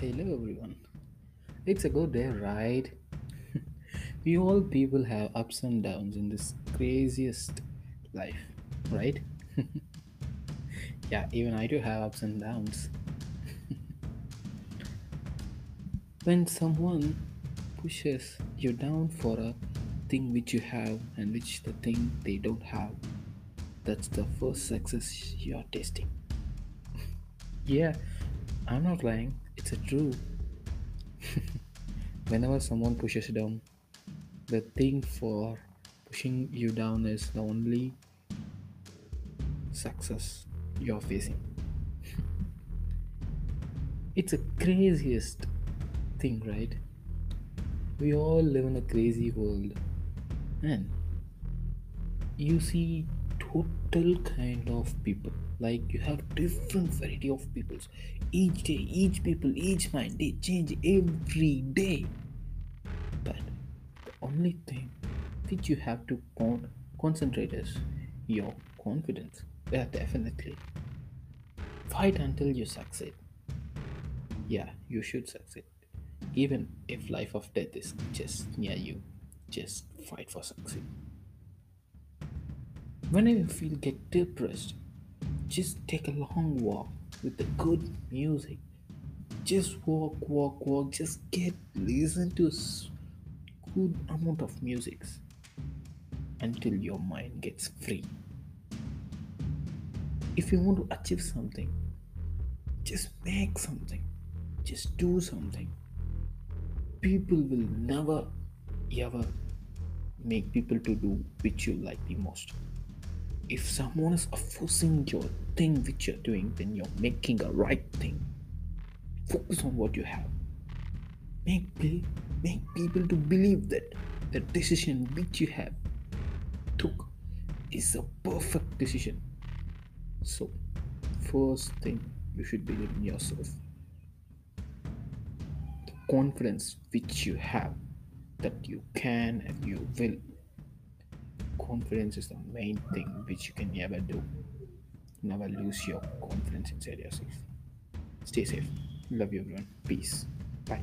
Hello everyone. It's a good day, right? we all people have ups and downs in this craziest life, right? Yeah, even I do have ups and downs. When someone pushes you down for a thing which you have and which the thing they don't have, that's the first success you're tasting. Yeah, I'm not lying. It's a true. Whenever someone pushes you down, the thing for pushing you down is the only success you're facing. It's a craziest thing, right? We all live in a crazy world, and you see total kind of people. Like you have different variety of peoples. Each day, each people, each mind, they change every day. But the only thing which you have to con- concentrate is your confidence. Yeah, definitely. Fight until you succeed. Yeah, you should succeed. Even if life of death is just near you, just fight for succeed. Whenever you feel get depressed, just take a long walk with the good music. Just walk, walk, walk. Just get listen to good amount of music until your mind gets free. If you want to achieve something, just make something. Just do something. People will never ever make people to do which you like the most. If someone is opposing your thing which you're doing, then you're making a right thing. Focus on what you have. Make make people to believe that the decision which you have took is a perfect decision. So, first thing you should believe in yourself. The confidence which you have that you can and you will. Confidence is the main thing which you can never do. Never lose your confidence inside yourself. Stay safe. Love you everyone. Peace. Bye.